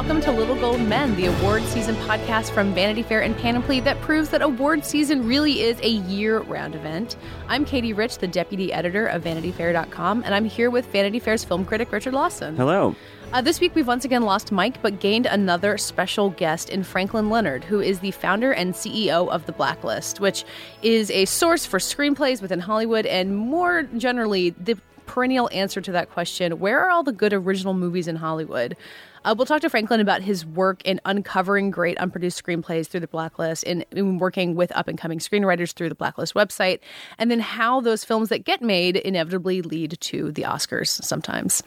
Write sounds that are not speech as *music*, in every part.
Welcome to Little Gold Men, the award season podcast from Vanity Fair and Panoply that proves that award season really is a year round event. I'm Katie Rich, the deputy editor of VanityFair.com, and I'm here with Vanity Fair's film critic Richard Lawson. Hello. Uh, this week, we've once again lost Mike, but gained another special guest in Franklin Leonard, who is the founder and CEO of The Blacklist, which is a source for screenplays within Hollywood and more generally, the perennial answer to that question where are all the good original movies in Hollywood? Uh, we'll talk to Franklin about his work in uncovering great unproduced screenplays through the Blacklist and in working with up and coming screenwriters through the Blacklist website, and then how those films that get made inevitably lead to the Oscars sometimes.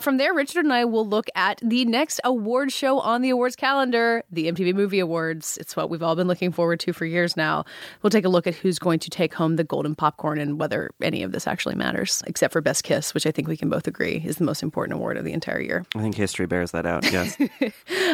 From there, Richard and I will look at the next award show on the awards calendar, the MTV Movie Awards. It's what we've all been looking forward to for years now. We'll take a look at who's going to take home the golden popcorn and whether any of this actually matters, except for Best Kiss, which I think we can both agree is the most important award of the entire year. I think history bears that out. Yes.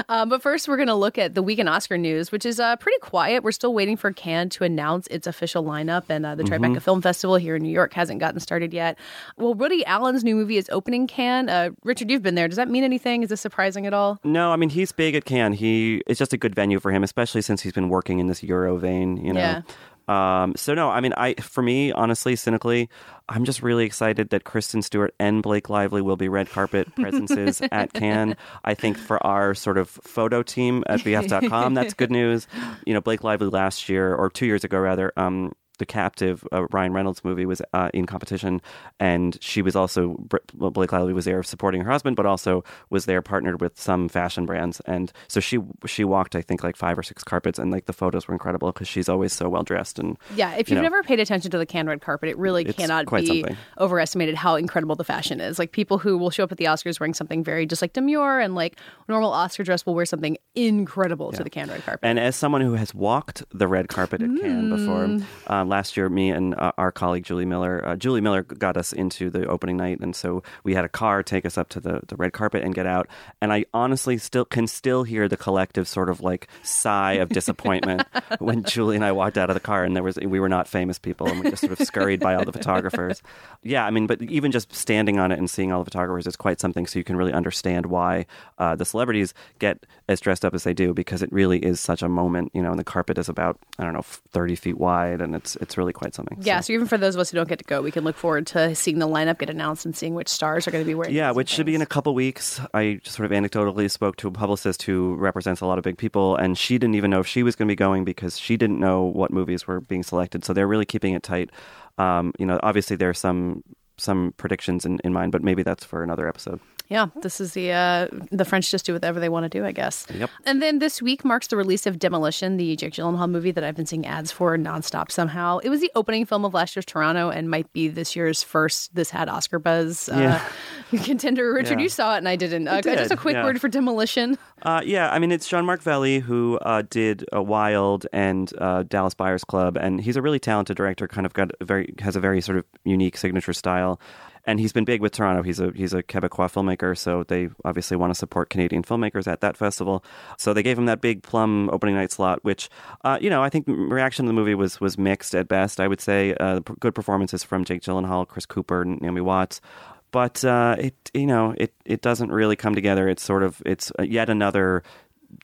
Um, *laughs* but first, we're going to look at the weekend Oscar news, which is uh, pretty quiet. We're still waiting for Cannes to announce its official lineup, and uh, the Tribeca Film Festival here in New York hasn't gotten started yet. Well, Woody Allen's new movie is opening Cannes. Uh, Richard, you've been there. Does that mean anything? Is this surprising at all? no, I mean he's big at Cannes. He it's just a good venue for him, especially since he's been working in this Euro vein. You know. Yeah. Um, so no, I mean, I for me, honestly, cynically, I'm just really excited that Kristen Stewart and Blake Lively will be red carpet presences *laughs* at Cannes. I think for our sort of photo team at VF.com, that's good news. You know, Blake Lively last year or two years ago, rather, um, the captive uh, Ryan Reynolds movie was uh, in competition, and she was also Blake Lively was there supporting her husband, but also was there partnered with some fashion brands, and so she she walked I think like five or six carpets, and like the photos were incredible because she's always so well dressed and Yeah, if you you've know. never paid attention to the Cannes red carpet, it really cannot be something. overestimated how incredible the fashion is. Like people who will show up at the Oscars wearing something very just like demure and like normal Oscar dress will wear something incredible to the Cannes red carpet. And as someone who has walked the red carpet at Cannes before, uh, last year, me and uh, our colleague Julie Miller, uh, Julie Miller got us into the opening night, and so we had a car take us up to the, the red carpet and get out. And I honestly still can still hear the collective sort of like sigh of disappointment *laughs* when Julie and I walked out of the car, and there was we were not famous people, and we just sort of scurried by all the photographers. *laughs* Yeah, I mean, but even just standing on it and seeing all the photographers is quite something. So you can really understand why uh, the celebrities get as dressed up as they do because it really is such a moment. You know, and the carpet is about I don't know thirty feet wide, and it's it's really quite something. yeah, so even for those of us who don't get to go, we can look forward to seeing the lineup get announced and seeing which stars are going to be wearing. Yeah, which should be in a couple weeks. I just sort of anecdotally spoke to a publicist who represents a lot of big people, and she didn't even know if she was going to be going because she didn't know what movies were being selected. So they're really keeping it tight. Um, you know, obviously there are some some predictions in, in mind, but maybe that's for another episode. Yeah, this is the uh, the French just do whatever they want to do, I guess. Yep. And then this week marks the release of Demolition, the Jake Gyllenhaal movie that I've been seeing ads for nonstop somehow. It was the opening film of last year's Toronto and might be this year's first. This had Oscar buzz. Yeah. Uh, *laughs* contender Richard, Yeah. you saw it and I didn't. Uh, just a quick yeah. word for Demolition. Uh, yeah, I mean it's Jean Marc Vallée who uh, did uh, Wild and uh, Dallas Buyers Club, and he's a really talented director. Kind of got a very has a very sort of unique signature style, and he's been big with Toronto. He's a he's a Quebecois filmmaker, so they obviously want to support Canadian filmmakers at that festival. So they gave him that big plum opening night slot, which uh, you know I think reaction to the movie was was mixed at best. I would say uh, good performances from Jake Gyllenhaal, Chris Cooper, and Naomi Watts but uh, it you know it it doesn't really come together. It's sort of it's yet another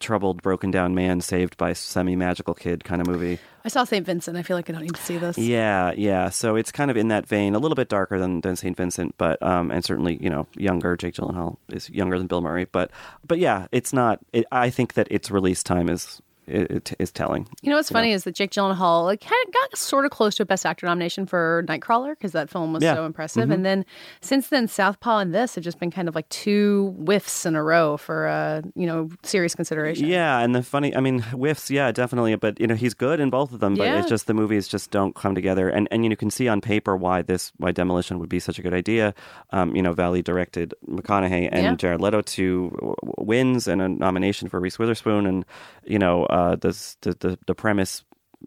troubled, broken down man saved by semi magical kid kind of movie. I saw St. Vincent. I feel like I don't need to see this. Yeah, yeah. So it's kind of in that vein, a little bit darker than, than Saint Vincent, but um, and certainly you know younger. Jake Gyllenhaal is younger than Bill Murray, but but yeah, it's not. It, I think that its release time is it, it is telling. You know what's funny is that Jake Gyllenhaal like got sort of close to a Best Actor nomination for Nightcrawler because that film was Yeah. so impressive, and then since then Southpaw and this have just been kind of like two whiffs in a row for uh, you know serious consideration. Yeah, and the funny, I mean, whiffs, yeah, definitely, but you know, he's good in both of them, but Yeah. it's just the movies just don't come together, and and you know, you can see on paper why this, why Demolition would be such a good idea. Um, you know, Vallée directed McConaughey and Yeah. Jared Leto to wins and a nomination for Reese Witherspoon, and you know, uh, this, the the the premise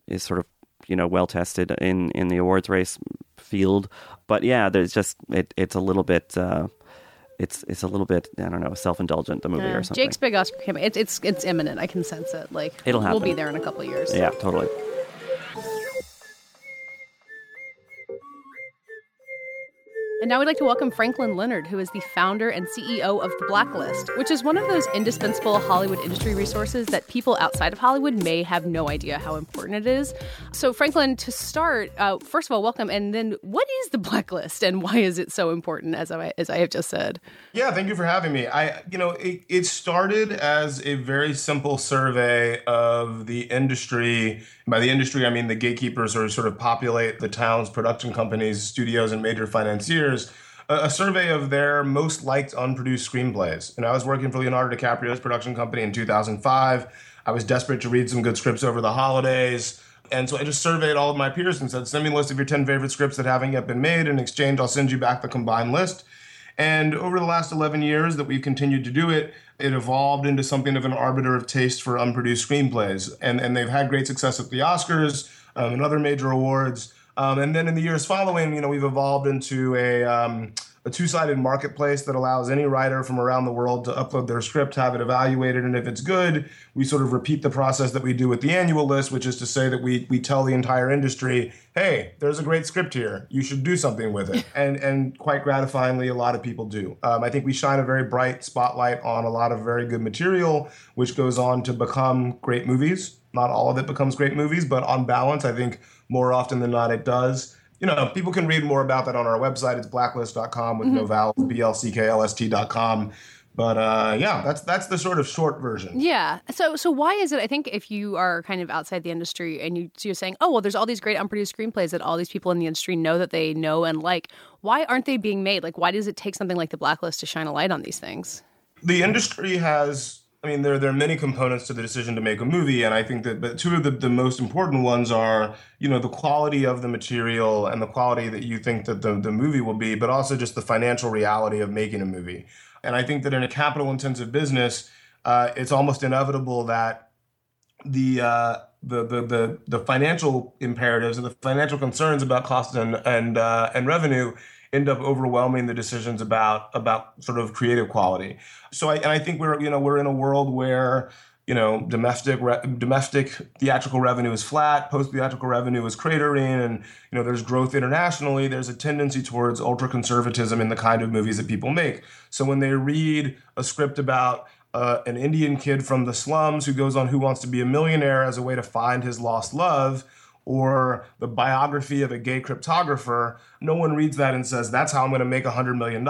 is sort of you know well tested in in the awards race field, but yeah, there's just it, it's a little bit. Uh, it's it's a little bit I don't know self indulgent the movie Yeah. or something. Jake's big Oscar campaign. It's it's it's imminent. I can sense it. Like It'll happen. We'll be there in a couple of years. yeah, totally. And now we'd like to welcome Franklin Leonard, who is the founder and CEO of The Blacklist, which is one of those indispensable Hollywood industry resources that people outside of Hollywood may have no idea how important it is. So, Franklin, to start, uh, first of all, welcome. And then, what is The Blacklist and why is it so important, as I, as I have just said? Yeah, thank you for having me. I, you know, it, it started as a very simple survey of the industry. By the industry, I mean the gatekeepers who sort of populate the town's production companies, studios, and major financiers. A, a survey of their most liked unproduced screenplays. And I was working for Leonardo DiCaprio's production company in 2005. I was desperate to read some good scripts over the holidays. And so I just surveyed all of my peers and said, send me a list of your 10 favorite scripts that haven't yet been made. In exchange, I'll send you back the combined list. And over the last 11 years that we've continued to do it, it evolved into something of an arbiter of taste for unproduced screenplays. And, and they've had great success at the Oscars um, and other major awards. Um, and then in the years following, you know, we've evolved into a, um, a two-sided marketplace that allows any writer from around the world to upload their script, have it evaluated, and if it's good, we sort of repeat the process that we do with the annual list, which is to say that we we tell the entire industry, "Hey, there's a great script here. You should do something with it." *laughs* and and quite gratifyingly, a lot of people do. Um, I think we shine a very bright spotlight on a lot of very good material, which goes on to become great movies. Not all of it becomes great movies, but on balance, I think more often than not it does you know, people can read more about that on our website. It's blacklist.com with no vowels, B-L-C-K-L-S-T.com. But uh, yeah, that's that's the sort of short version. Yeah. So so why is it? I think if you are kind of outside the industry and you so you're saying, oh well, there's all these great unproduced screenplays that all these people in the industry know that they know and like. Why aren't they being made? Like, why does it take something like the Blacklist to shine a light on these things? The industry has I mean, there, there are many components to the decision to make a movie, and I think that but two of the, the most important ones are, you know, the quality of the material and the quality that you think that the, the movie will be, but also just the financial reality of making a movie. And I think that in a capital intensive business, uh, it's almost inevitable that the, uh, the, the, the, the financial imperatives and the financial concerns about cost and, and, uh, and revenue end up overwhelming the decisions about about sort of creative quality. So I and I think we're you know we're in a world where you know domestic re- domestic theatrical revenue is flat, post theatrical revenue is cratering, and you know there's growth internationally. There's a tendency towards ultra conservatism in the kind of movies that people make. So when they read a script about uh, an Indian kid from the slums who goes on Who Wants to Be a Millionaire as a way to find his lost love or the biography of a gay cryptographer, no one reads that and says, that's how I'm going to make $100 million.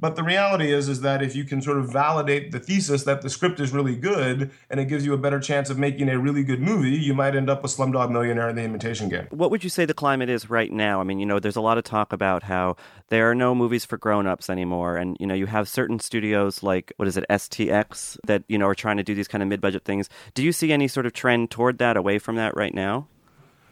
But the reality is, is that if you can sort of validate the thesis that the script is really good and it gives you a better chance of making a really good movie, you might end up with Slumdog Millionaire and The Imitation Game. What would you say the climate is right now? I mean, you know, there's a lot of talk about how there are no movies for grown-ups anymore, and you know, you have certain studios like what is it, STX, that you know are trying to do these kind of mid-budget things. Do you see any sort of trend toward that, away from that right now?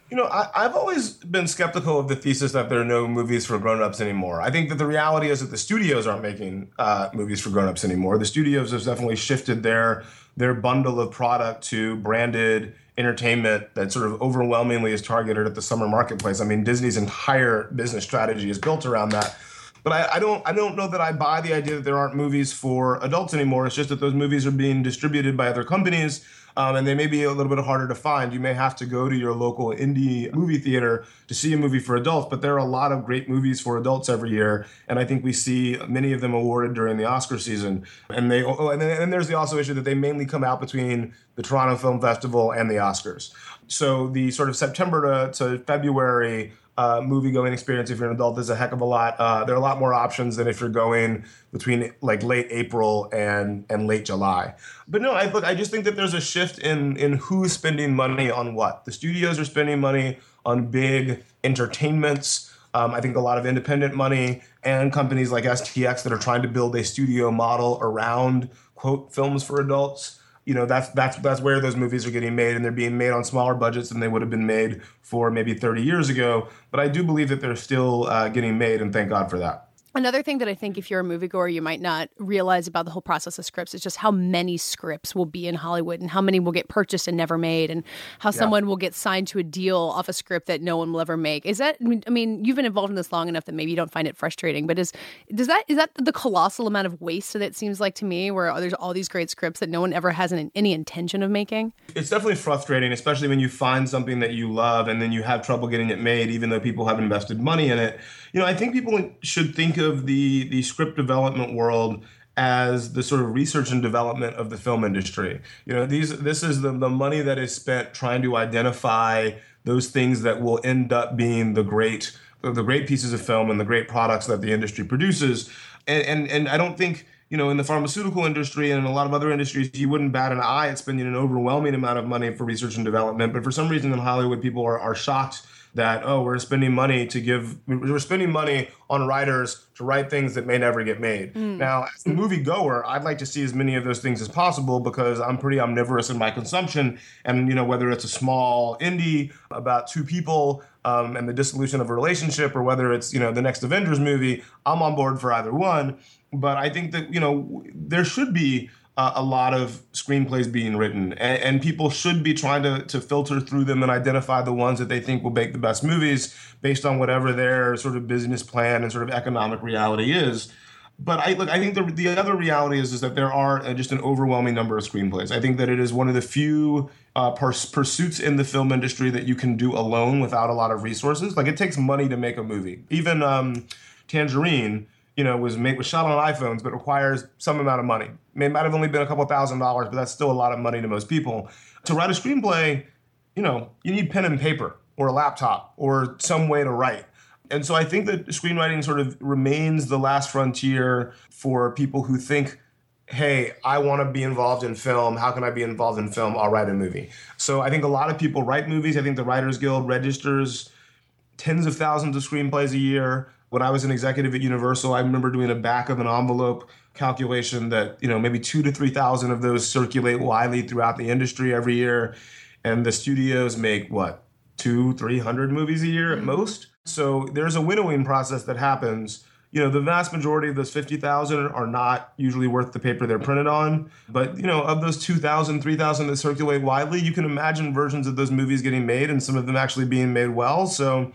You know, I, I've always been skeptical of the thesis that there are no movies for grown-ups anymore. I think that the reality is that the studios aren't making uh, movies for grown-ups anymore. The studios have definitely shifted their their bundle of product to branded entertainment that sort of overwhelmingly is targeted at the summer marketplace. I mean, Disney's entire business strategy is built around that. But I, I don't I don't know that I buy the idea that there aren't movies for adults anymore. It's just that those movies are being distributed by other companies. Um, and they may be a little bit harder to find. You may have to go to your local indie movie theater to see a movie for adults, but there are a lot of great movies for adults every year, and I think we see many of them awarded during the Oscar season. And they, oh, and then there's the also issue that they mainly come out between the Toronto Film Festival, and the Oscars. So the sort of September to, to February uh, movie going experience if you're an adult is a heck of a lot. Uh, there are a lot more options than if you're going between like late April and and late July. But no, I look, I just think that there's a shift in in who's spending money on what. The studios are spending money on big entertainments. Um, I think a lot of independent money and companies like STX that are trying to build a studio model around quote films for adults you know that's that's that's where those movies are getting made and they're being made on smaller budgets than they would have been made for maybe 30 years ago. But i do believe that they're still uh, getting made and thank god for that Another thing that I think if you're a moviegoer, you might not realize about the whole process of scripts is just how many scripts will be in Hollywood and how many will get purchased and never made, and how yeah. someone will get signed to a deal off a script that no one will ever make. Is that? I mean, you've been involved in this long enough that maybe you don't find it frustrating, but is does that is that the colossal amount of waste that it seems like to me, where there's all these great scripts that no one ever has an, any intention of making? It's definitely frustrating, especially when you find something that you love and then you have trouble getting it made, even though people have invested money in it. You know, I think people should think of the the script development world as the sort of research and development of the film industry. You know, these this is the, the money that is spent trying to identify those things that will end up being the great the great pieces of film and the great products that the industry produces. And and, and I don't think you know, in the pharmaceutical industry and in a lot of other industries, you wouldn't bat an eye at spending an overwhelming amount of money for research and development. But for some reason in Hollywood, people are, are shocked that oh we're spending money to give we're spending money on writers to write things that may never get made. Mm. now as a movie goer i'd like to see as many of those things as possible because i'm pretty omnivorous in my consumption. And you know whether it's a small indie about two people um, and the dissolution of a relationship or whether it's you know the next avengers movie i'm on board for either one. But i think that you know there should be uh, a lot of screenplays being written, and, and, people should be trying to, to filter through them and identify the ones that they think will make the best movies based on whatever their sort of business plan and sort of economic reality is. But I look, I think the, the other reality is, is that there are uh, just an overwhelming number of screenplays. I think that it is one of the few uh, pers- pursuits in the film industry that you can do alone without a lot of resources. Like it takes money to make a movie. Even um, Tangerine you know, was made was shot on iPhones, but requires some amount of money. It might have only been a couple thousand dollars, but that's still a lot of money to most people. To write a screenplay, you know, you need pen and paper or a laptop or some way to write. And so I think that screenwriting sort of remains the last frontier for people who think, hey, I want to be involved in film. How can I be involved in film? I'll write a movie. So I think a lot of people write movies. I think the Writers Guild registers tens of thousands of screenplays a year when I was an executive at Universal, I remember doing a back of an envelope calculation that you know maybe two to three thousand of those circulate widely throughout the industry every year, and the studios make what two, three hundred movies a year at mm-hmm. most. So there's a winnowing process that happens. You know, the vast majority of those 50,000 are not usually worth the paper they're printed on. But, you know, of those 2,000, 3,000 that circulate widely, you can imagine versions of those movies getting made and some of them actually being made well. So,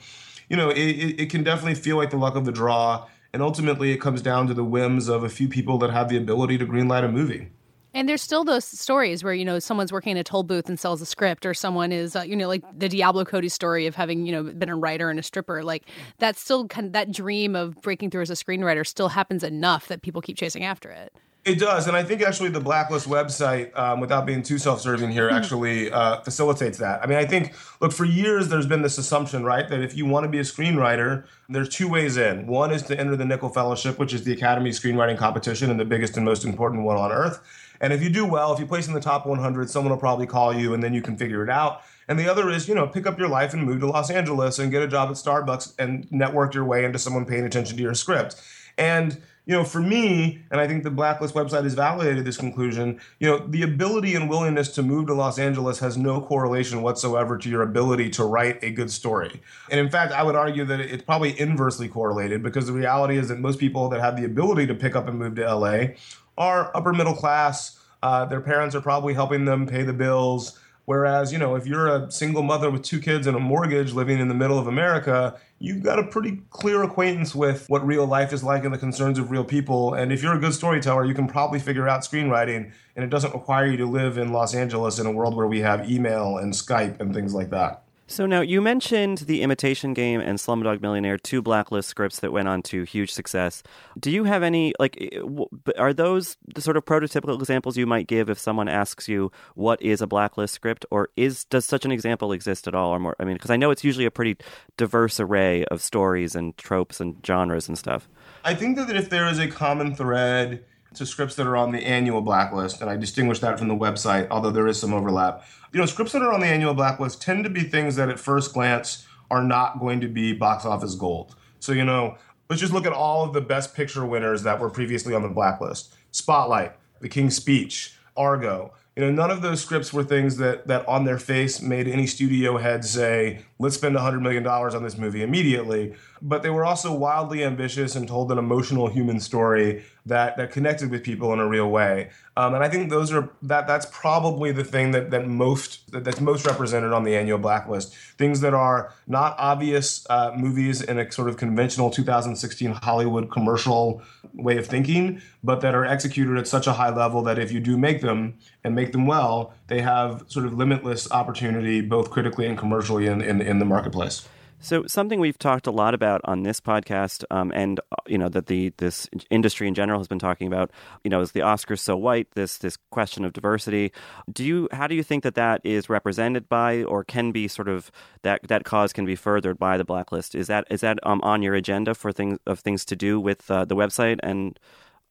you know, it, it can definitely feel like the luck of the draw. And ultimately, it comes down to the whims of a few people that have the ability to greenlight a movie. And there's still those stories where you know someone's working in a toll booth and sells a script, or someone is uh, you know like the Diablo Cody story of having you know been a writer and a stripper. Like that's still kind of that dream of breaking through as a screenwriter still happens enough that people keep chasing after it. It does, and I think actually the Blacklist website, um, without being too self-serving here, hmm. actually uh, facilitates that. I mean, I think look for years there's been this assumption, right, that if you want to be a screenwriter, there's two ways in. One is to enter the Nicholl Fellowship, which is the Academy screenwriting competition and the biggest and most important one on earth. And if you do well, if you place in the top 100, someone will probably call you, and then you can figure it out. And the other is, you know, pick up your life and move to Los Angeles and get a job at Starbucks and network your way into someone paying attention to your script. And you know, for me, and I think the Blacklist website has validated this conclusion, you know, the ability and willingness to move to Los Angeles has no correlation whatsoever to your ability to write a good story. And in fact, I would argue that it's probably inversely correlated because the reality is that most people that have the ability to pick up and move to LA are upper middle class. Uh, their parents are probably helping them pay the bills. Whereas, you know, if you're a single mother with two kids and a mortgage living in the middle of America, you've got a pretty clear acquaintance with what real life is like and the concerns of real people. And if you're a good storyteller, you can probably figure out screenwriting, and it doesn't require you to live in Los Angeles in a world where we have email and Skype and things like that. So now you mentioned The Imitation Game and Slumdog Millionaire, two blacklist scripts that went on to huge success. Do you have any like eh, are those the sort of prototypical examples you might give if someone asks you what is a blacklist script or is does such an example exist at all or more I mean because I know it's usually a pretty diverse array of stories and tropes and genres and stuff. I think that if there is a common thread to scripts that are on the annual blacklist, and I distinguish that from the website, although there is some overlap. You know, scripts that are on the annual blacklist tend to be things that at first glance are not going to be box office gold. So, you know, let's just look at all of the best picture winners that were previously on the blacklist Spotlight, The King's Speech, Argo. You know, none of those scripts were things that that on their face made any studio head say, "Let's spend $100 million on this movie immediately." But they were also wildly ambitious and told an emotional human story that that connected with people in a real way. Um, and I think those are that that's probably the thing that that most that, that's most represented on the annual blacklist. Things that are not obvious uh, movies in a sort of conventional 2016 Hollywood commercial way of thinking, but that are executed at such a high level that if you do make them and make them well, they have sort of limitless opportunity both critically and commercially in, in, in the marketplace. So something we've talked a lot about on this podcast, um, and uh, you know that the this industry in general has been talking about, you know, is the Oscars so white? This this question of diversity. Do you how do you think that that is represented by, or can be sort of that that cause can be furthered by the blacklist? Is that is that um, on your agenda for things of things to do with uh, the website and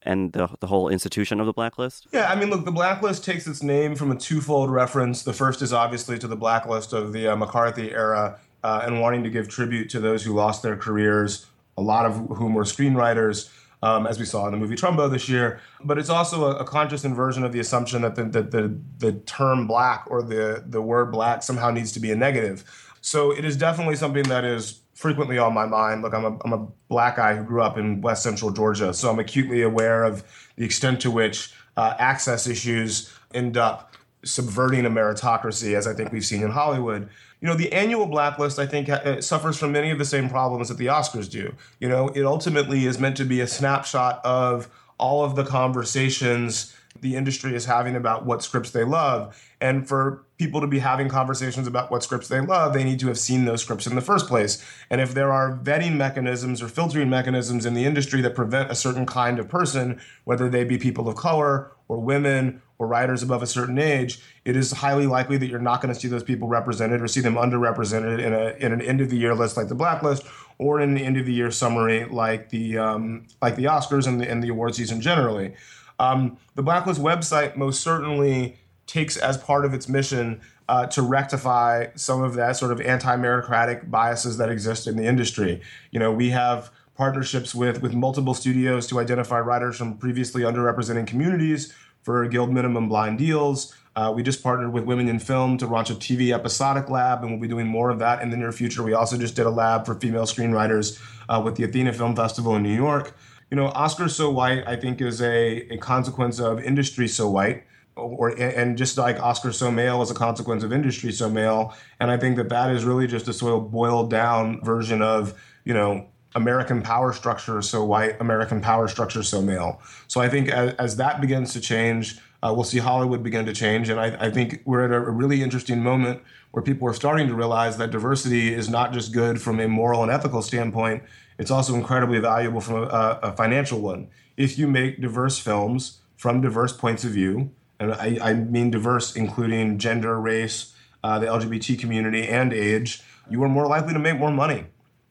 and the, the whole institution of the blacklist? Yeah, I mean, look, the blacklist takes its name from a twofold reference. The first is obviously to the blacklist of the uh, McCarthy era uh, and wanting to give tribute to those who lost their careers, a lot of whom were screenwriters. Um, as we saw in the movie Trumbo this year. But it's also a, a conscious inversion of the assumption that the, the, the, the, term black or the, the word black somehow needs to be a negative. So it is definitely something that is frequently on my mind. Look, I'm a, I'm a black guy who grew up in West Central Georgia, so I'm acutely aware of the extent to which uh, access issues end up subverting a meritocracy, as I think we've seen in Hollywood you know, the annual blacklist, I think, uh, suffers from many of the same problems that the Oscars do. You know, it ultimately is meant to be a snapshot of all of the conversations the industry is having about what scripts they love. And for people to be having conversations about what scripts they love, they need to have seen those scripts in the first place. And if there are vetting mechanisms or filtering mechanisms in the industry that prevent a certain kind of person, whether they be people of color or women or writers above a certain age, it is highly likely that you're not going to see those people represented or see them underrepresented in a in an end of the year list like the Blacklist or in an end of the year summary like the um, like the Oscars and the, and the award season generally. Um, the Blacklist website most certainly takes as part of its mission uh, to rectify some of that sort of anti-meritocratic biases that exist in the industry. You know, we have partnerships with with multiple studios to identify writers from previously underrepresented communities for guild minimum blind deals. Uh, we just partnered with Women in Film to launch a TV episodic lab, and we'll be doing more of that in the near future. We also just did a lab for female screenwriters uh, with the Athena Film Festival in New York. You know, Oscar So White, I think, is a, a consequence of industry so white, or and just like Oscar So Male is a consequence of industry so male. And I think that that is really just a sort of boiled down version of, you know, American power structure is so white, American power structure is so male. So I think as, as that begins to change, uh, we'll see Hollywood begin to change. And I, I, think we're at a really interesting moment where people are starting to realize that diversity is not just good from a moral and ethical standpoint, it's also incredibly valuable from a, a financial one. If you make diverse films from diverse points of view, and I, I mean diverse, including gender, race, uh, the LGBT community, and age, you are more likely to make more money.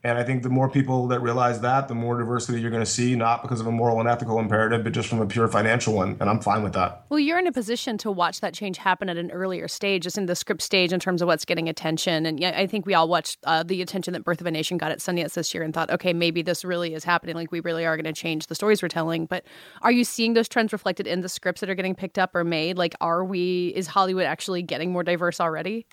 And I think the more people that realize that, the more diversity you're going to see, not because of a moral and ethical imperative, but just from a pure financial one. And I'm fine with that. Well, you're in a position to watch that change happen at an earlier stage, just in the script stage in terms of what's getting attention. And yeah, I think we all watched uh, the attention that Birth of a Nation got at Sundance this year and thought, okay, maybe this really is happening. Like we really are going to change the stories we're telling. But are you seeing those trends reflected in the scripts that are getting picked up or made? Like, are we, is Hollywood actually getting more diverse already?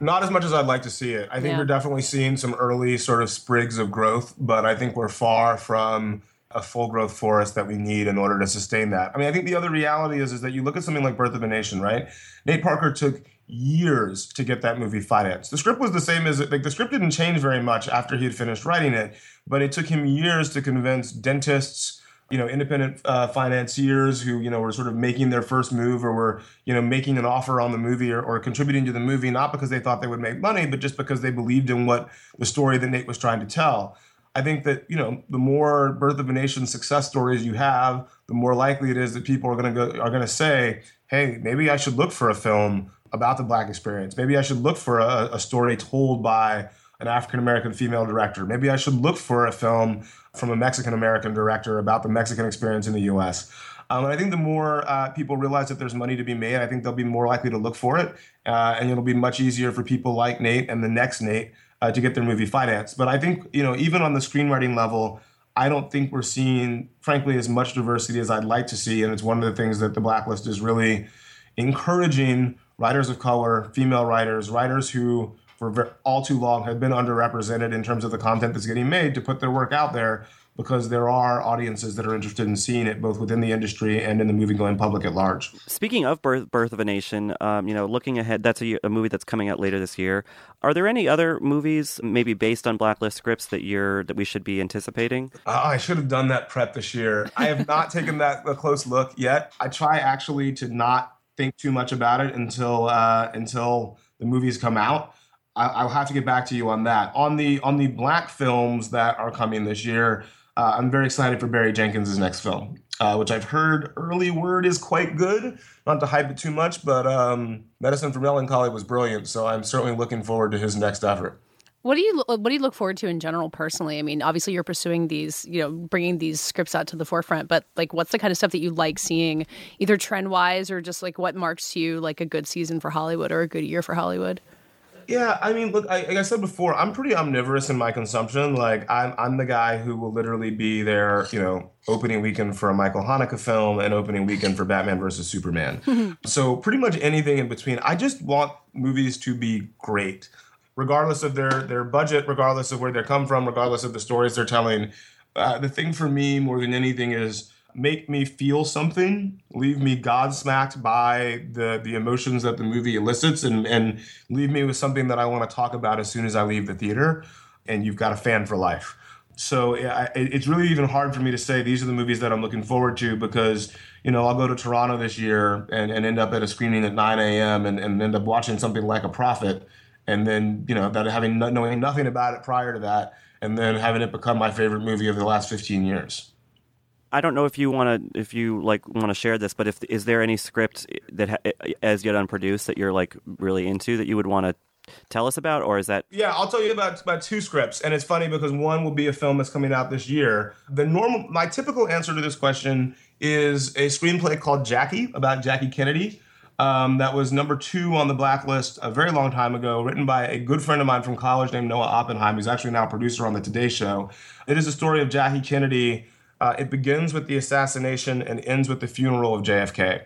Not as much as I'd like to see it. I think yeah. we're definitely seeing some early sort of sprigs of growth, but I think we're far from a full growth forest that we need in order to sustain that. I mean, I think the other reality is is that you look at something like Birth of a Nation, right? Nate Parker took years to get that movie financed. The script was the same as like the script didn't change very much after he had finished writing it, but it took him years to convince dentists, you know, independent uh, financiers who, you know, were sort of making their first move or were, you know, making an offer on the movie or, or contributing to the movie, not because they thought they would make money, but just because they believed in what the story that Nate was trying to tell. I think that, you know, the more Birth of a Nation success stories you have, the more likely it is that people are going to go, are going to say, hey, maybe I should look for a film about the Black experience. Maybe I should look for a, a story told by an African American female director. Maybe I should look for a film from a Mexican American director about the Mexican experience in the US. Um, and I think the more uh, people realize that there's money to be made, I think they'll be more likely to look for it. Uh, and it'll be much easier for people like Nate and the next Nate uh, to get their movie financed. But I think, you know, even on the screenwriting level, I don't think we're seeing, frankly, as much diversity as I'd like to see. And it's one of the things that the Blacklist is really encouraging writers of color, female writers, writers who for all too long have been underrepresented in terms of the content that's getting made to put their work out there because there are audiences that are interested in seeing it both within the industry and in the movie going public at large. Speaking of Birth, Birth of a Nation, um, you know, looking ahead, that's a, a, movie that's coming out later this year. Are there any other movies, maybe based on Blacklist scripts, that you're that we should be anticipating? Uh, I should have done that prep this year. I have not *laughs* taken that a close look yet. I try actually to not think too much about it until uh, until the movies come out. I'll have to get back to you on that. On the on the black films that are coming this year, uh, I'm very excited for Barry Jenkins' next film, uh, which I've heard early word is quite good. Not to hype it too much, but um, Medicine for Melancholy was brilliant, so I'm certainly looking forward to his next effort. What do you what do you look forward to in general personally? I mean, obviously you're pursuing these, you know, bringing these scripts out to the forefront, but like what's the kind of stuff that you like seeing either trend-wise or just like what marks you like a good season for Hollywood or a good year for Hollywood? Yeah, I mean, look, I, like I said before, I'm pretty omnivorous in my consumption. Like, I'm I'm the guy who will literally be there, you know, opening weekend for a Michael Haneke film and opening weekend for Batman versus Superman. *laughs* so pretty much anything in between. I just want movies to be great, regardless of their their budget, regardless of where they come from, regardless of the stories they're telling. Uh, the thing for me more than anything is make me feel something, leave me godsmacked by the the emotions that the movie elicits, and and leave me with something that I want to talk about as soon as I leave the theater. And you've got a fan for life. So it's really even hard for me to say these are the movies that I'm looking forward to because you know I'll go to Toronto this year and, and end up at a screening at 9 a.m. And, and end up watching something like a Prophet, and then you know that having knowing nothing about it prior to that, and then having it become my favorite movie of the last 15 years. I don't know if you want to if you like want to share this, but if is there any script that ha- as yet unproduced that you're like really into that you would want to tell us about, or is that? Yeah, I'll tell you about about two scripts, and it's funny because one will be a film that's coming out this year. The normal, my typical answer to this question is a screenplay called Jackie about Jackie Kennedy. Um, that was number two on the blacklist a very long time ago, written by a good friend of mine from college named Noah Oppenheim, who's actually now a producer on the Today Show. It is a story of Jackie Kennedy uh, it begins with the assassination and ends with the funeral of JFK.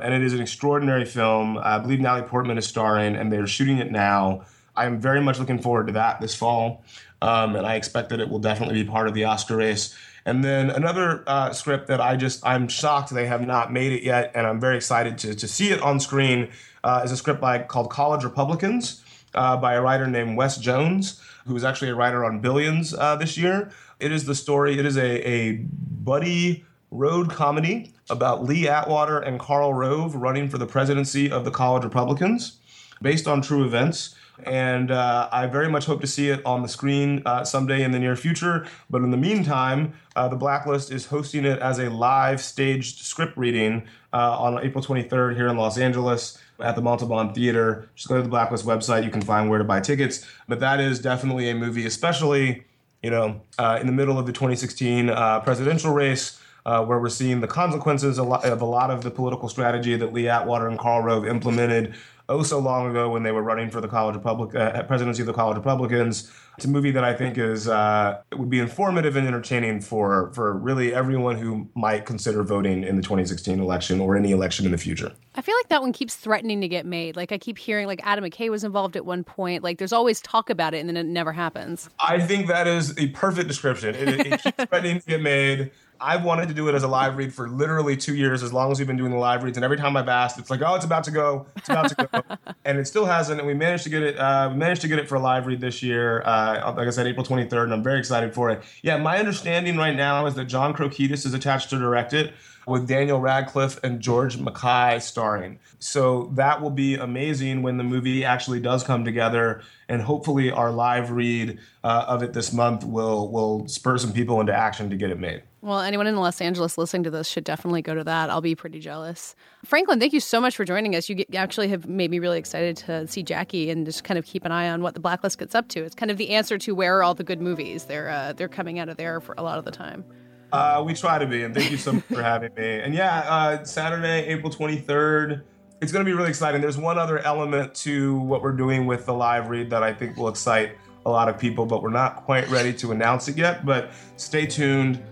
And it is an extraordinary film. I believe Natalie Portman is starring, and they're shooting it now. I am very much looking forward to that this fall, um, and I expect that it will definitely be part of the Oscar race. And then another uh, script that I just I'm shocked they have not made it yet, and I'm very excited to, to see it on screen uh, is a script by called College Republicans uh, by a writer named Wes Jones, who is actually a writer on Billions uh, this year. It is the story. It is a, a buddy road comedy about Lee Atwater and Karl Rove running for the presidency of the College Republicans, based on true events. And uh, I very much hope to see it on the screen uh, someday in the near future. But in the meantime, uh, the Blacklist is hosting it as a live staged script reading uh, on April 23rd here in Los Angeles at the Montalban Theater. Just go to the Blacklist website. You can find where to buy tickets. But that is definitely a movie, especially you know, uh, in the middle of the 2016 uh, presidential race, uh, where we're seeing the consequences of a lot of the political strategy that Lee Atwater and Karl Rove implemented oh so long ago when they were running for the college Republic uh, presidency of the college Republicans. It's a movie that I think is uh, would be informative and entertaining for for really everyone who might consider voting in the 2016 election or any election in the future. I feel like that one keeps threatening to get made. Like I keep hearing like Adam McKay was involved at one point. Like there's always talk about it and then it never happens. I think that is a perfect description. It, it keeps threatening to get made. I've wanted to do it as a live read for literally two years, as long as we've been doing the live reads. And every time I've asked, it's like, oh, it's about to go, it's about to go, *laughs* and it still hasn't. And we managed to get it. Uh, we managed to get it for a live read this year. Uh, like I said, April 23rd, and I'm very excited for it. Yeah, my understanding right now is that John Krokidas is attached to direct it with Daniel Radcliffe and George Mackay starring. So that will be amazing when the movie actually does come together, and hopefully our live read uh, of it this month will will spur some people into action to get it made. Well, anyone in Los Angeles listening to this should definitely go to that. I'll be pretty jealous. Franklin, thank you so much for joining us. You get, actually have made me really excited to see Jackie and just kind of keep an eye on what the blacklist gets up to. It's kind of the answer to where are all the good movies. They're uh, they're coming out of there for a lot of the time. Uh, we try to be, and thank you so much for having me. And yeah, uh, Saturday, April 23rd, it's going to be really exciting. There's one other element to what we're doing with the live read that I think will excite a lot of people, but we're not quite ready to announce it yet. But stay tuned.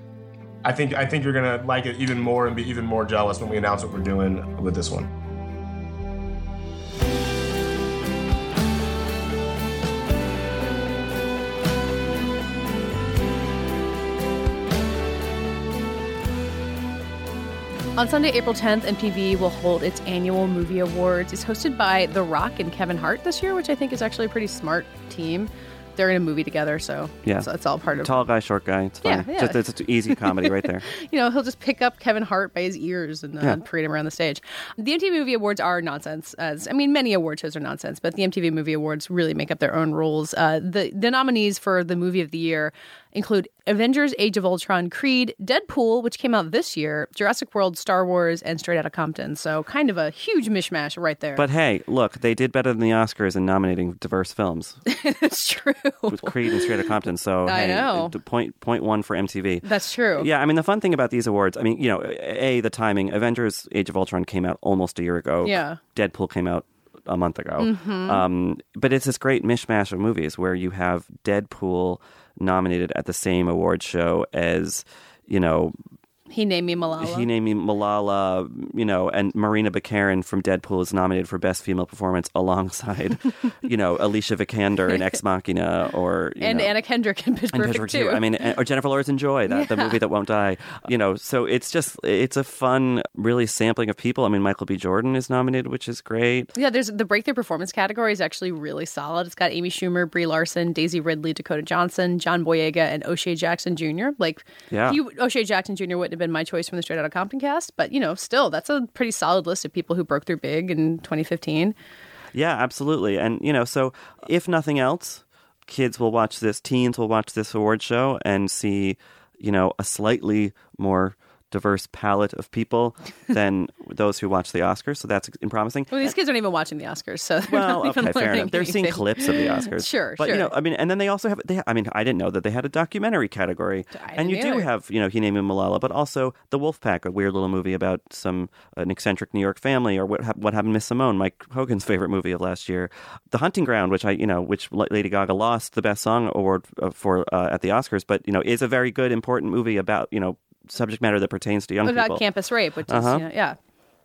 I think I think you're gonna like it even more and be even more jealous when we announce what we're doing with this one. On Sunday, April 10th, MTV will hold its annual movie awards. It's hosted by The Rock and Kevin Hart this year, which I think is actually a pretty smart team. They're in a movie together, so Yeah. so it's all part of. Tall guy, short guy. It's fun. Yeah, yeah. Just, it's, it's easy comedy right there. *laughs* you know, he'll just pick up Kevin Hart by his ears and uh, Yeah. parade him around the stage. The MTV Movie Awards are nonsense. As I mean, many award shows are nonsense, but the MTV Movie Awards really make up their own rules. Uh, the the nominees for the movie of the year include Avengers: Age of Ultron, Creed, Deadpool, which came out this year, Jurassic World, Star Wars, and Straight Outta Compton. So kind of a huge mishmash right there. But hey, look, they did better than the Oscars in nominating diverse films *laughs* it's true. *laughs* with Creed and Straight Outta Compton. So I hey, know. point point one for MTV. That's true. Yeah, I mean the fun thing about these awards, I mean, you know, a the timing. Avengers: Age of Ultron came out almost a year ago. Yeah. Deadpool came out a month ago. Um, but it's this great mishmash of movies where you have Deadpool nominated at the same award show as, you know, He named me Malala. he named me Malala, you know, and Morena Baccarin from Deadpool is nominated for Best Female Performance alongside, *laughs* you know, Alicia Vikander in Ex Machina or you and know, Anna Kendrick in Pitch and Perfect Pitch too. too. I mean, or Jennifer Lawrence and Joy, that the movie that won't die. You know, so it's just it's a fun, really sampling of people. I mean, Michael B. Jordan is nominated, which is great. Yeah, there's the breakthrough performance category is actually really solid. It's got Amy Schumer, Brie Larson, Daisy Ridley, Dakota Johnson, John Boyega, and O'Shea Jackson Jr. Like, Yeah. he, O'Shea Jackson Jr. wouldn't have been my choice from the Straight Outta Compton cast, but you know, still, that's a pretty solid list of people who broke through big in 2015. Yeah, absolutely. And you know, so if nothing else, kids will watch this, teens will watch this award show and see, you know, a slightly more diverse palette of people *laughs* than those who watch the Oscars. So that's promising. Well, these kids aren't even watching the Oscars, so they're Well, okay, fair enough. They're seeing clips of the Oscars. *laughs* Sure, but you know, I mean, and then they also have. They, I mean, I didn't know that they had a documentary category, I and you didn't do have, you know, he named him Malala, but also the Wolfpack, a weird little movie about some an eccentric New York family, or what what happened to Miss Simone, Mike Hogan's favorite movie of last year, The Hunting Ground, which I, you know, which Lady Gaga lost the Best Song award uh, for uh, at the Oscars, but you know, is a very good, important movie about you know subject matter that pertains to young about people. campus rape, which Uh-huh. you know, yeah.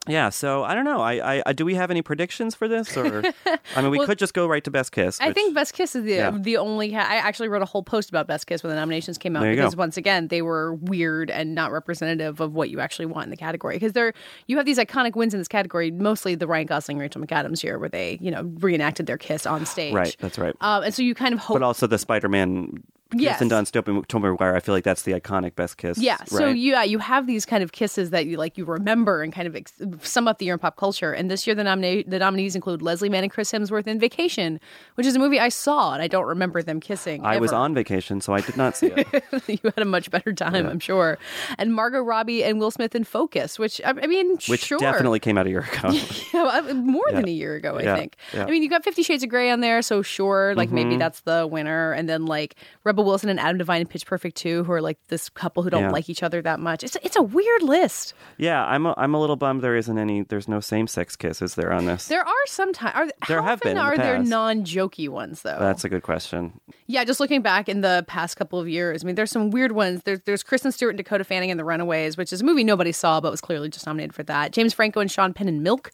Yeah, so I don't know. I, I, do we have any predictions for this, or *laughs* I mean, we could just go right to Best Kiss. I think Best Kiss is the Yeah. the only. I actually wrote a whole post about Best Kiss when the nominations came out There because go. once again they were weird and not representative of what you actually want in the category. Because they're you have these iconic wins in this category, mostly the Ryan Gosling, Rachel McAdams year, where they you know reenacted their kiss on stage. Right, that's right. Um, and so you kind of hope but also the Spider-Man, Yes. Kirsten Dunst, Tobey Maguire. I feel like that's the iconic Best Kiss. Yeah. So yeah, you have these kind of kisses that you like you remember and kind of ex- sum up the year in pop culture. And this year the nomina- the nominees include Leslie Mann and Chris Hemsworth in Vacation, which is a movie I saw and I don't remember them kissing. I was on vacation, so I did not see it. *laughs* you had a much better time, I'm sure. And Margot Robbie and Will Smith in Focus, which I, I mean, Which sure, definitely came out a year *laughs* ago. Yeah, more than a year ago, I Yeah, think. yeah. Mm-hmm. I mean, you got Fifty Shades of Grey on there, so sure, like maybe that's the winner. And then like Rebel Wilson and Adam Devine in Pitch Perfect 2, who are like this couple who don't Yeah. like each other that much. It's it's a weird list. yeah, I'm a, I'm a little bummed there isn't any. There's no same-sex kisses there on this. There are sometimes. Are, There have been in the are there non-jokey ones though? That's a good question. Yeah, just looking back in the past couple of years, I mean, there's some weird ones. There's there's Kristen Stewart and Dakota Fanning in The Runaways, which is a movie nobody saw, but was clearly just nominated for that. James Franco and Sean Penn in Milk.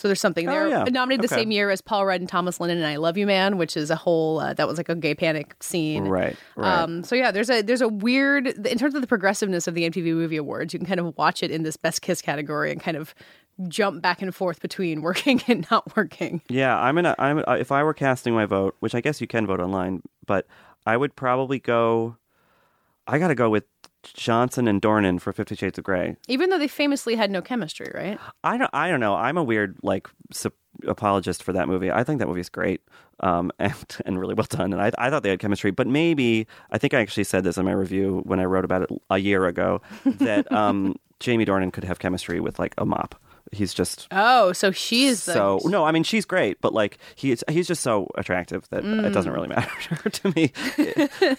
So there's something Oh, there. yeah. Nominated the same year as Paul Rudd and Thomas Lennon and I Love You Man, which is a whole uh, that was like a gay panic scene. Right, right. Um, so yeah, there's a there's a weird in terms of the progressiveness of the MTV Movie Awards. You can kind of watch it in this Best Kiss category and kind of jump back and forth between *laughs* working and not working. Yeah, I'm gonna. I'm uh, if I were casting my vote, which I guess you can vote online, but I would probably go. I got to go with Johnson and Dornan for Fifty Shades of Grey. Even though they famously had no chemistry, right? I don't. I don't know. I'm a weird like sup- apologist for that movie. I think that movie's great, um, *laughs* and and really well done. And I I thought they had chemistry, but maybe I think I actually said this in my review when I wrote about it a year ago that *laughs* um, Jamie Dornan could have chemistry with like a mop. He's just Oh, so she's the so no. I mean, she's great, but like he's he's just so attractive that it doesn't really *laughs* matter *laughs* to me. *laughs*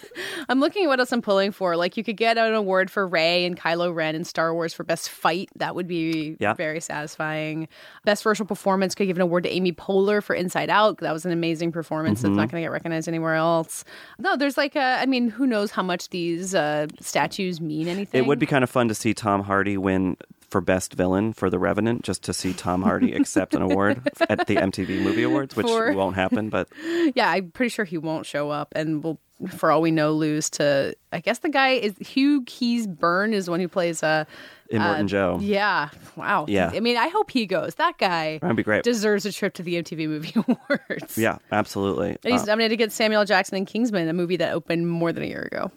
I'm looking at what else I'm pulling for. Like you could get an award for Rey and Kylo Ren in Star Wars for best fight. That would be Yeah. very satisfying. Best virtual performance could give an award to Amy Poehler for Inside Out. That was an amazing performance. Mm-hmm. That's not going to get recognized anywhere else. No, there's like a. I mean, who knows how much these uh, statues mean anything? It would be kind of fun to see Tom Hardy win for best villain for The Revenant, just to see Tom Hardy *laughs* accept an award at the MTV Movie Awards, which For- won't happen. But *laughs* Yeah, I'm pretty sure he won't show up, and we'll, for all we know, lose to. I guess the guy is Hugh Keays-Byrne is the one who plays uh, Immortan Joe, Yeah. Wow. Yeah. I mean, I hope he goes. That guy That'd be great. deserves a trip to the MTV Movie *laughs* Awards. yeah, absolutely. And he's Uh, nominated against Samuel Jackson in Kingsman, a movie that opened more than a year ago.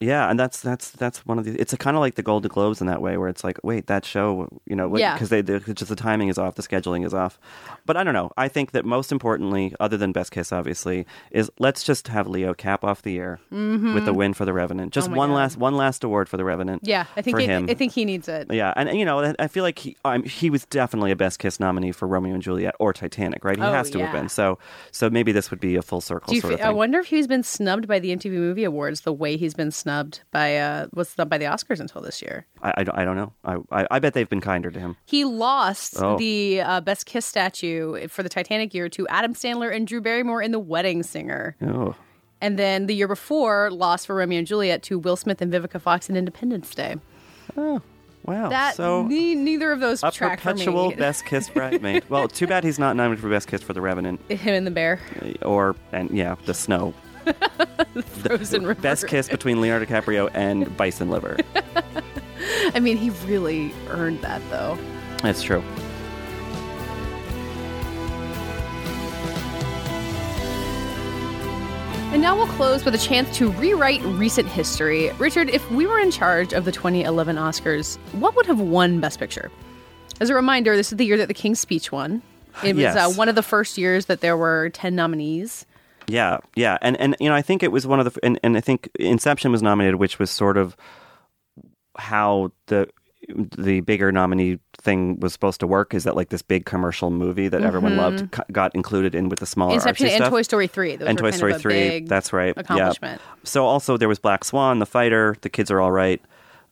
Yeah, and that's that's that's one of the. It's kind of like the Golden Globes in that way, where it's like, wait, that show, you know, Yeah. because they, just the timing is off, the scheduling is off. But I don't know. I think that most importantly, other than Best Kiss, obviously, is let's just have Leo cap off the year with the win for The Revenant. Just Mm-hmm. Oh one God. last one last award for The Revenant. Yeah, I think for he, him. I think he needs it. Yeah, and, and, you know, I feel like he um, he was definitely a Best Kiss nominee for Romeo and Juliet or Titanic, right? He Oh, has to have been. So so maybe this would be a full circle sort of fe- I wonder if he's been snubbed by the MTV Movie Awards the way he's been snubbed by uh, was snubbed by the Oscars until this year. I, I, don't, I don't know. I, I I bet they've been kinder to him. He lost Oh. the uh, Best Kiss statue for the Titanic year to Adam Sandler and Drew Barrymore in The Wedding Singer. Oh, And then the year before, lost for Romeo and Juliet to Will Smith and Vivica Fox in Independence Day. Oh. Wow. That so ne- neither of those a track for perpetual. Best Kiss bridesmaid. *laughs* well, too bad he's not nominated for Best Kiss for The Revenant, Him and the bear, or and yeah, The Snow. *laughs* Frozen River. Best kiss between Leonardo DiCaprio and Bison Liver. *laughs* I mean, he really earned that though. That's true. And now we'll close with a chance to rewrite recent history. Richard, if we were in charge of the 2011 Oscars, what would have won Best Picture? As a reminder, this is the year that The King's Speech won. It was Yes. uh, one of the first years that there were 10 nominees. Yeah, yeah, and and you know, I think it was one of the, and, and I think Inception was nominated, which was sort of how the the bigger nominee thing was supposed to work. Is that like this big commercial movie that everyone loved co- got included in with the smaller Mm-hmm. Inception and stuff? Toy Story 3. Those and Toy Story three. That's right. yeah. accomplishment. So also there was Black Swan, The Fighter, The Kids Are All Right,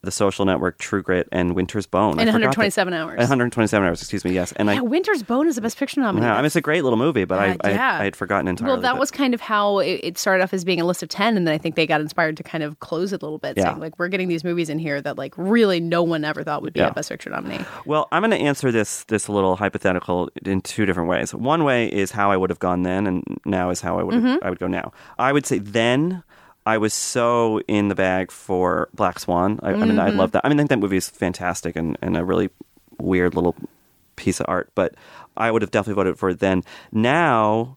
The Social Network, True Grit, and Winter's Bone. In And forgot that- 127 hours. And 127 hours. Excuse me. Yes, and Yeah, I. Winter's Bone is the Best Picture nominee. Yeah, I mean, it's a great little movie, but Uh, I, I, yeah. I had forgotten entirely. Well, that was kind of how it, it started off as being a list of 10, and then I think they got inspired to kind of close it a little bit, Yeah. saying, like, we're getting these movies in here that, like, really no one ever thought would be Yeah. a Best Picture nominee. Well, I'm going to answer this this little hypothetical in two different ways. One way is how I would have gone then, and now is how I would Mm-hmm. I would go now. I would say then I was so in the bag for Black Swan. I, I mean, Mm-hmm. I love that. I mean, I think that movie is fantastic and, and a really weird little piece of art. But I would have definitely voted for it then. Now,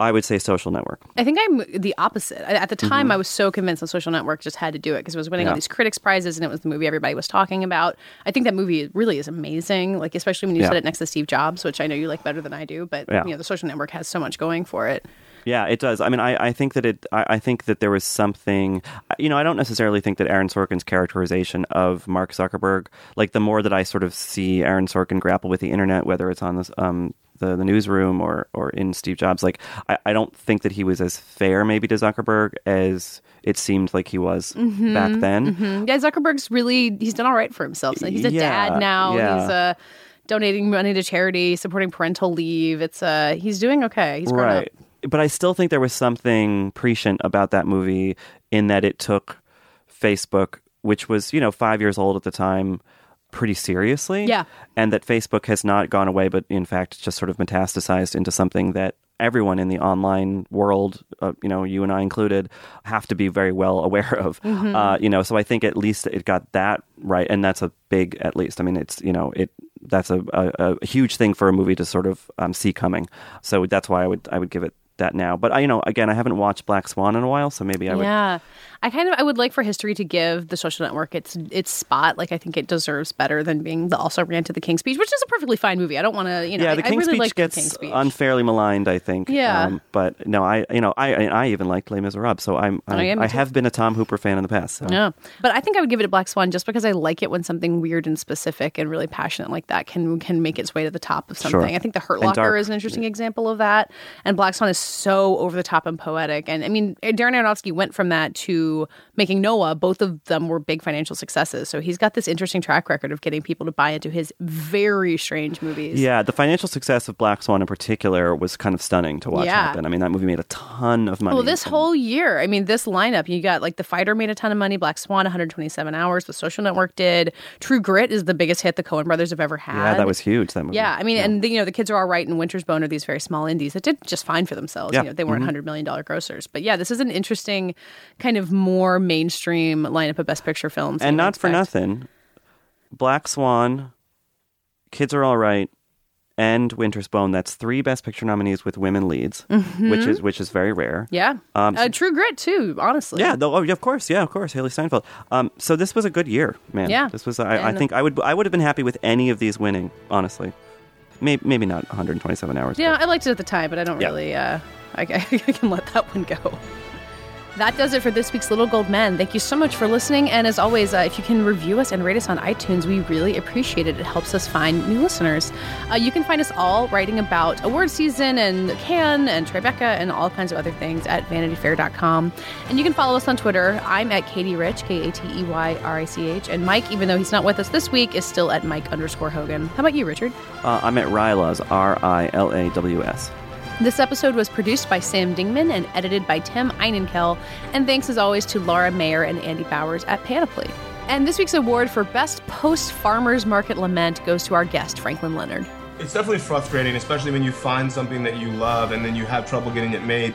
I would say Social Network. I think I'm the opposite. At the time, I was so convinced the Social Network just had to do it because it was winning all Mm-hmm. These critics prizes and it was the movie everybody was talking about. I think that movie really is amazing, like especially when you Yeah. set it next to Steve Jobs, which I know you like better than I do. But Yeah. you know, the Social Network has so much going for it. Yeah, it does. I mean, I, I think that it. I, I think that there was something. You know, I don't necessarily think that Aaron Sorkin's characterization of Mark Zuckerberg, like the more that I sort of see Aaron Sorkin grapple with the internet, whether it's on this um the, the newsroom or or in Steve Jobs, like I, I don't think that he was as fair maybe to Zuckerberg as it seemed like he was back then. Mm, Yeah, Zuckerberg's really he's done all right for himself. So he's a Yeah, dad now. yeah. He's uh, donating money to charity, supporting parental leave. It's uh, he's doing okay. He's grown right. up. But I still think there was something prescient about that movie in that it took Facebook, which was you know five years old at the time, pretty seriously. Yeah. And that Facebook has not gone away, but in fact, just sort of metastasized into something that everyone in the online world, uh, you know, you and I included, have to be very well aware of. Mm-hmm. Uh, you know, so I think at least it got that right, and that's a big at least. I mean, it's you know, it that's a, a, a huge thing for a movie to sort of um, see coming. So that's why I would I would give it that now. But I, you know, again, I haven't watched Black Swan in a while, so maybe I would. Yeah, I kind of I would like for history to give The Social Network its its spot. Like I think it deserves better than being the also ran to the King's Speech, which is a perfectly fine movie. I don't want to, you know, yeah, the I King's really Speech gets King's Speech. unfairly maligned, I think. Yeah. Um, but no, I you know I I even liked Les Miserables, so I'm Oh, I, yeah, me I have been a Tom Hooper fan in the past. So. Yeah, but I think I would give it a Black Swan just because I like it when something weird and specific and really passionate like that can can make its way to the top of something. Sure. I think The Hurt Locker is an interesting example of that, and Black Swan is so over the top and poetic. And I mean, Darren Aronofsky went from that to making Noah. Both of them were big financial successes, so he's got this interesting track record of getting people to buy into his very strange movies. Yeah, the financial success of Black Swan in particular was kind of stunning to watch Yeah. happen. I mean, that movie made a ton of money. Well, this whole year, I mean, this lineup, you got like The Fighter made a ton of money, Black Swan 127 hours, The Social Network did. True Grit is the biggest hit the Coen brothers have ever had. yeah, that was huge. That movie. Yeah, I mean, and the, you know, the kids are all right, and Winter's Bone are these very small indies that did just fine for themselves. Yeah. Mm-hmm. You know, they weren't hundred million dollar grossers, but yeah, this is an interesting kind of more mainstream lineup of Best Picture films. and not for nothing, Black Swan, Kids Are All Right, and Winter's Bone. That's three Best Picture nominees with women leads, Mm-hmm. which is which is very rare. Yeah, Um, uh, True Grit too. Honestly, Yeah, though, oh, yeah, of course, yeah, of course, Hailee Steinfeld. Um, so this was a good year, man. Yeah. this was. I, I think I would. I would have been happy with any of these winning, honestly. Maybe, maybe not 127 hours. Yeah, but- I liked it at the time, but I don't Yeah. really. Uh, I, *laughs* I can let that one go. That does it for this week's Little Gold Men. Thank you so much for listening. And as always, uh, if you can review us and rate us on iTunes, we really appreciate it. It helps us find new listeners. Uh, you can find us all writing about award season and Cannes and Tribeca and all kinds of other things at vanityfair.com. And you can follow us on Twitter. I'm at Katey Rich, K A T E Y R I C H. And Mike, even though he's not with us this week, is still at Mike underscore Hogan. How about you, Richard? Uh, I'm at rilaws, R I L A W S. This episode was produced by Sam Dingman and edited by Tim Einenkel. And thanks as always to Laura Mayer and Andy Bowers at Panoply. And this week's award for Best Post Farmers Market Lament goes to our guest, Franklin Leonard. It's definitely frustrating, especially when you find something that you love and then you have trouble getting it made.